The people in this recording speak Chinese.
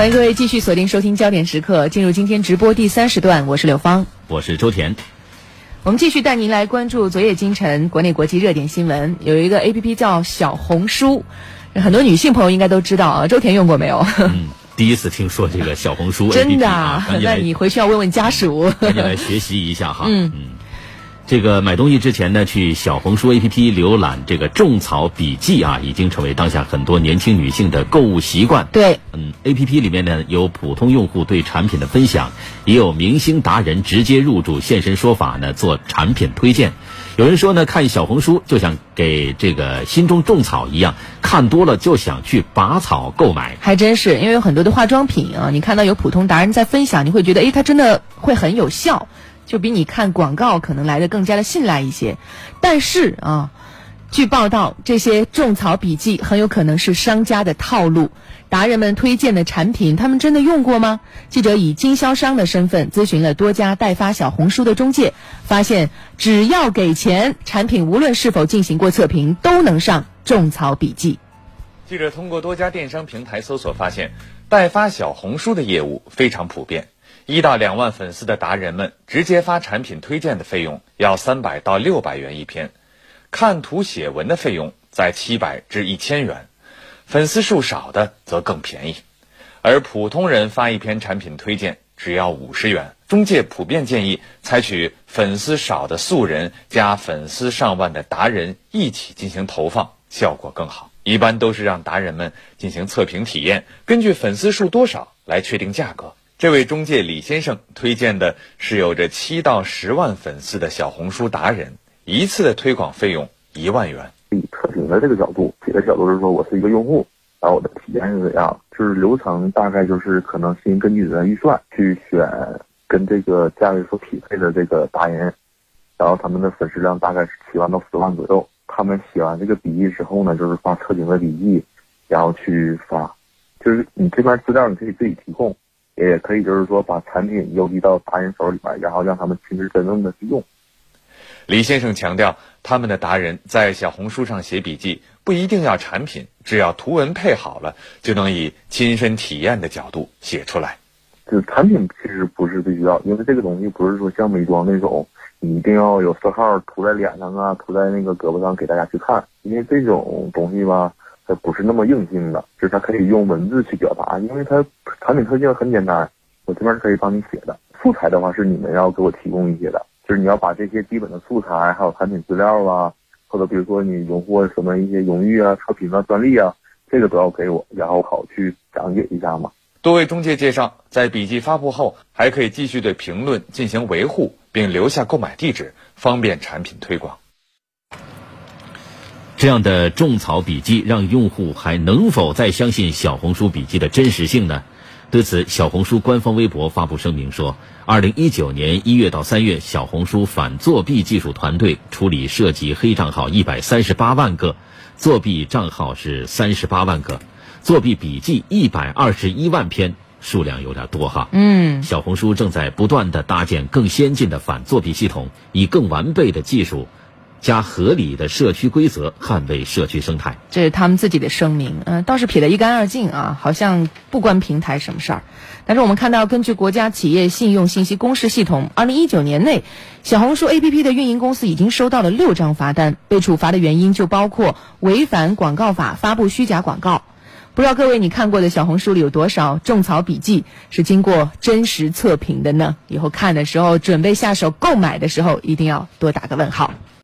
欢迎各位继续锁定收听焦点时刻，进入今天直播第三时段，我是柳芳，我是周田。我们继续带您来关注昨夜今晨国内国际热点新闻。有一个 A P P 叫小红书，很多女性朋友应该都知道啊。周田用过没有？嗯，第一次听说这个小红书 A P P 真的啊，那你回去要问问家属，赶紧来学习一下哈。嗯嗯。这个买东西之前呢，去小红书 APP 浏览这个种草笔记啊，已经成为当下很多年轻女性的购物习惯。对，嗯，APP 里面呢有普通用户对产品的分享，也有明星达人直接入驻现身说法呢，做产品推荐。有人说呢，看小红书就像给这个心中种草一样，看多了就想去拔草购买。还真是，因为有很多的化妆品啊，你看到有普通达人在分享，你会觉得，诶，它真的会很有效。就比你看广告可能来的更加的信赖一些，但是啊，据报道，这些种草笔记很有可能是商家的套路。达人们推荐的产品，他们真的用过吗？记者以经销商的身份咨询了多家代发小红书的中介，发现只要给钱，产品无论是否进行过测评，都能上种草笔记。记者通过多家电商平台搜索发现，代发小红书的业务非常普遍。一到两万粉丝的达人们直接发产品推荐的费用要三百到六百元一篇，看图写文的费用在七百至一千元，粉丝数少的则更便宜，而普通人发一篇产品推荐只要五十元。中介普遍建议采取粉丝少的素人加粉丝上万的达人一起进行投放，效果更好。一般都是让达人们进行测评体验，根据粉丝数多少来确定价格。这位中介李先生推荐的是有着七到十万粉丝的小红书达人，一次的推广费用一万元。以测评的这个角度，企的角度是说，我是一个用户，然后我的体验是怎样？就是流程大概就是可能先根据你的预算去选跟这个价位所匹配的这个达人，然后他们的粉丝量大概是七万到十万左右。他们写完这个笔记之后呢，就是发测评的笔记，然后去发，就是你这边资料你可以自己提供。也可以，就是说把产品邮寄到达人手里边，然后让他们亲自真正的去用。李先生强调，他们的达人在小红书上写笔记，不一定要产品，只要图文配好了，就能以亲身体验的角度写出来。就产品其实不是必须要，因为这个东西不是说像美妆那种，你一定要有色号涂在脸上啊，涂在那个胳膊上给大家去看，因为这种东西吧。它不是那么硬性的，就是它可以用文字去表达，因为它产品特性很简单，我这边是可以帮你写的。素材的话是你们要给我提供一些的，就是你要把这些基本的素材，还有产品资料啊，或者比如说你荣获什么一些荣誉啊、测评啊、专利啊，这个都要给我，然后好去讲解一下嘛。多位中介介绍，在笔记发布后，还可以继续对评论进行维护，并留下购买地址，方便产品推广。这样的种草笔记，让用户还能否再相信小红书笔记的真实性呢？对此，小红书官方微博发布声明说，二零一九年一月到三月，小红书反作弊技术团队处理涉及黑账号一百三十八万个，作弊账号是三十八万个，作弊笔记一百二十一万篇，数量有点多哈。嗯，小红书正在不断的搭建更先进的反作弊系统，以更完备的技术。加合理的社区规则，捍卫社区生态。这是他们自己的声明，嗯，倒是撇得一干二净啊，好像不关平台什么事儿。但是我们看到，根据国家企业信用信息公示系统，二零一九年内，小红书 APP 的运营公司已经收到了六张罚单，被处罚的原因就包括违反广告法发布虚假广告。不知道各位你看过的小红书里有多少种草笔记是经过真实测评的呢？以后看的时候，准备下手购买的时候，一定要多打个问号。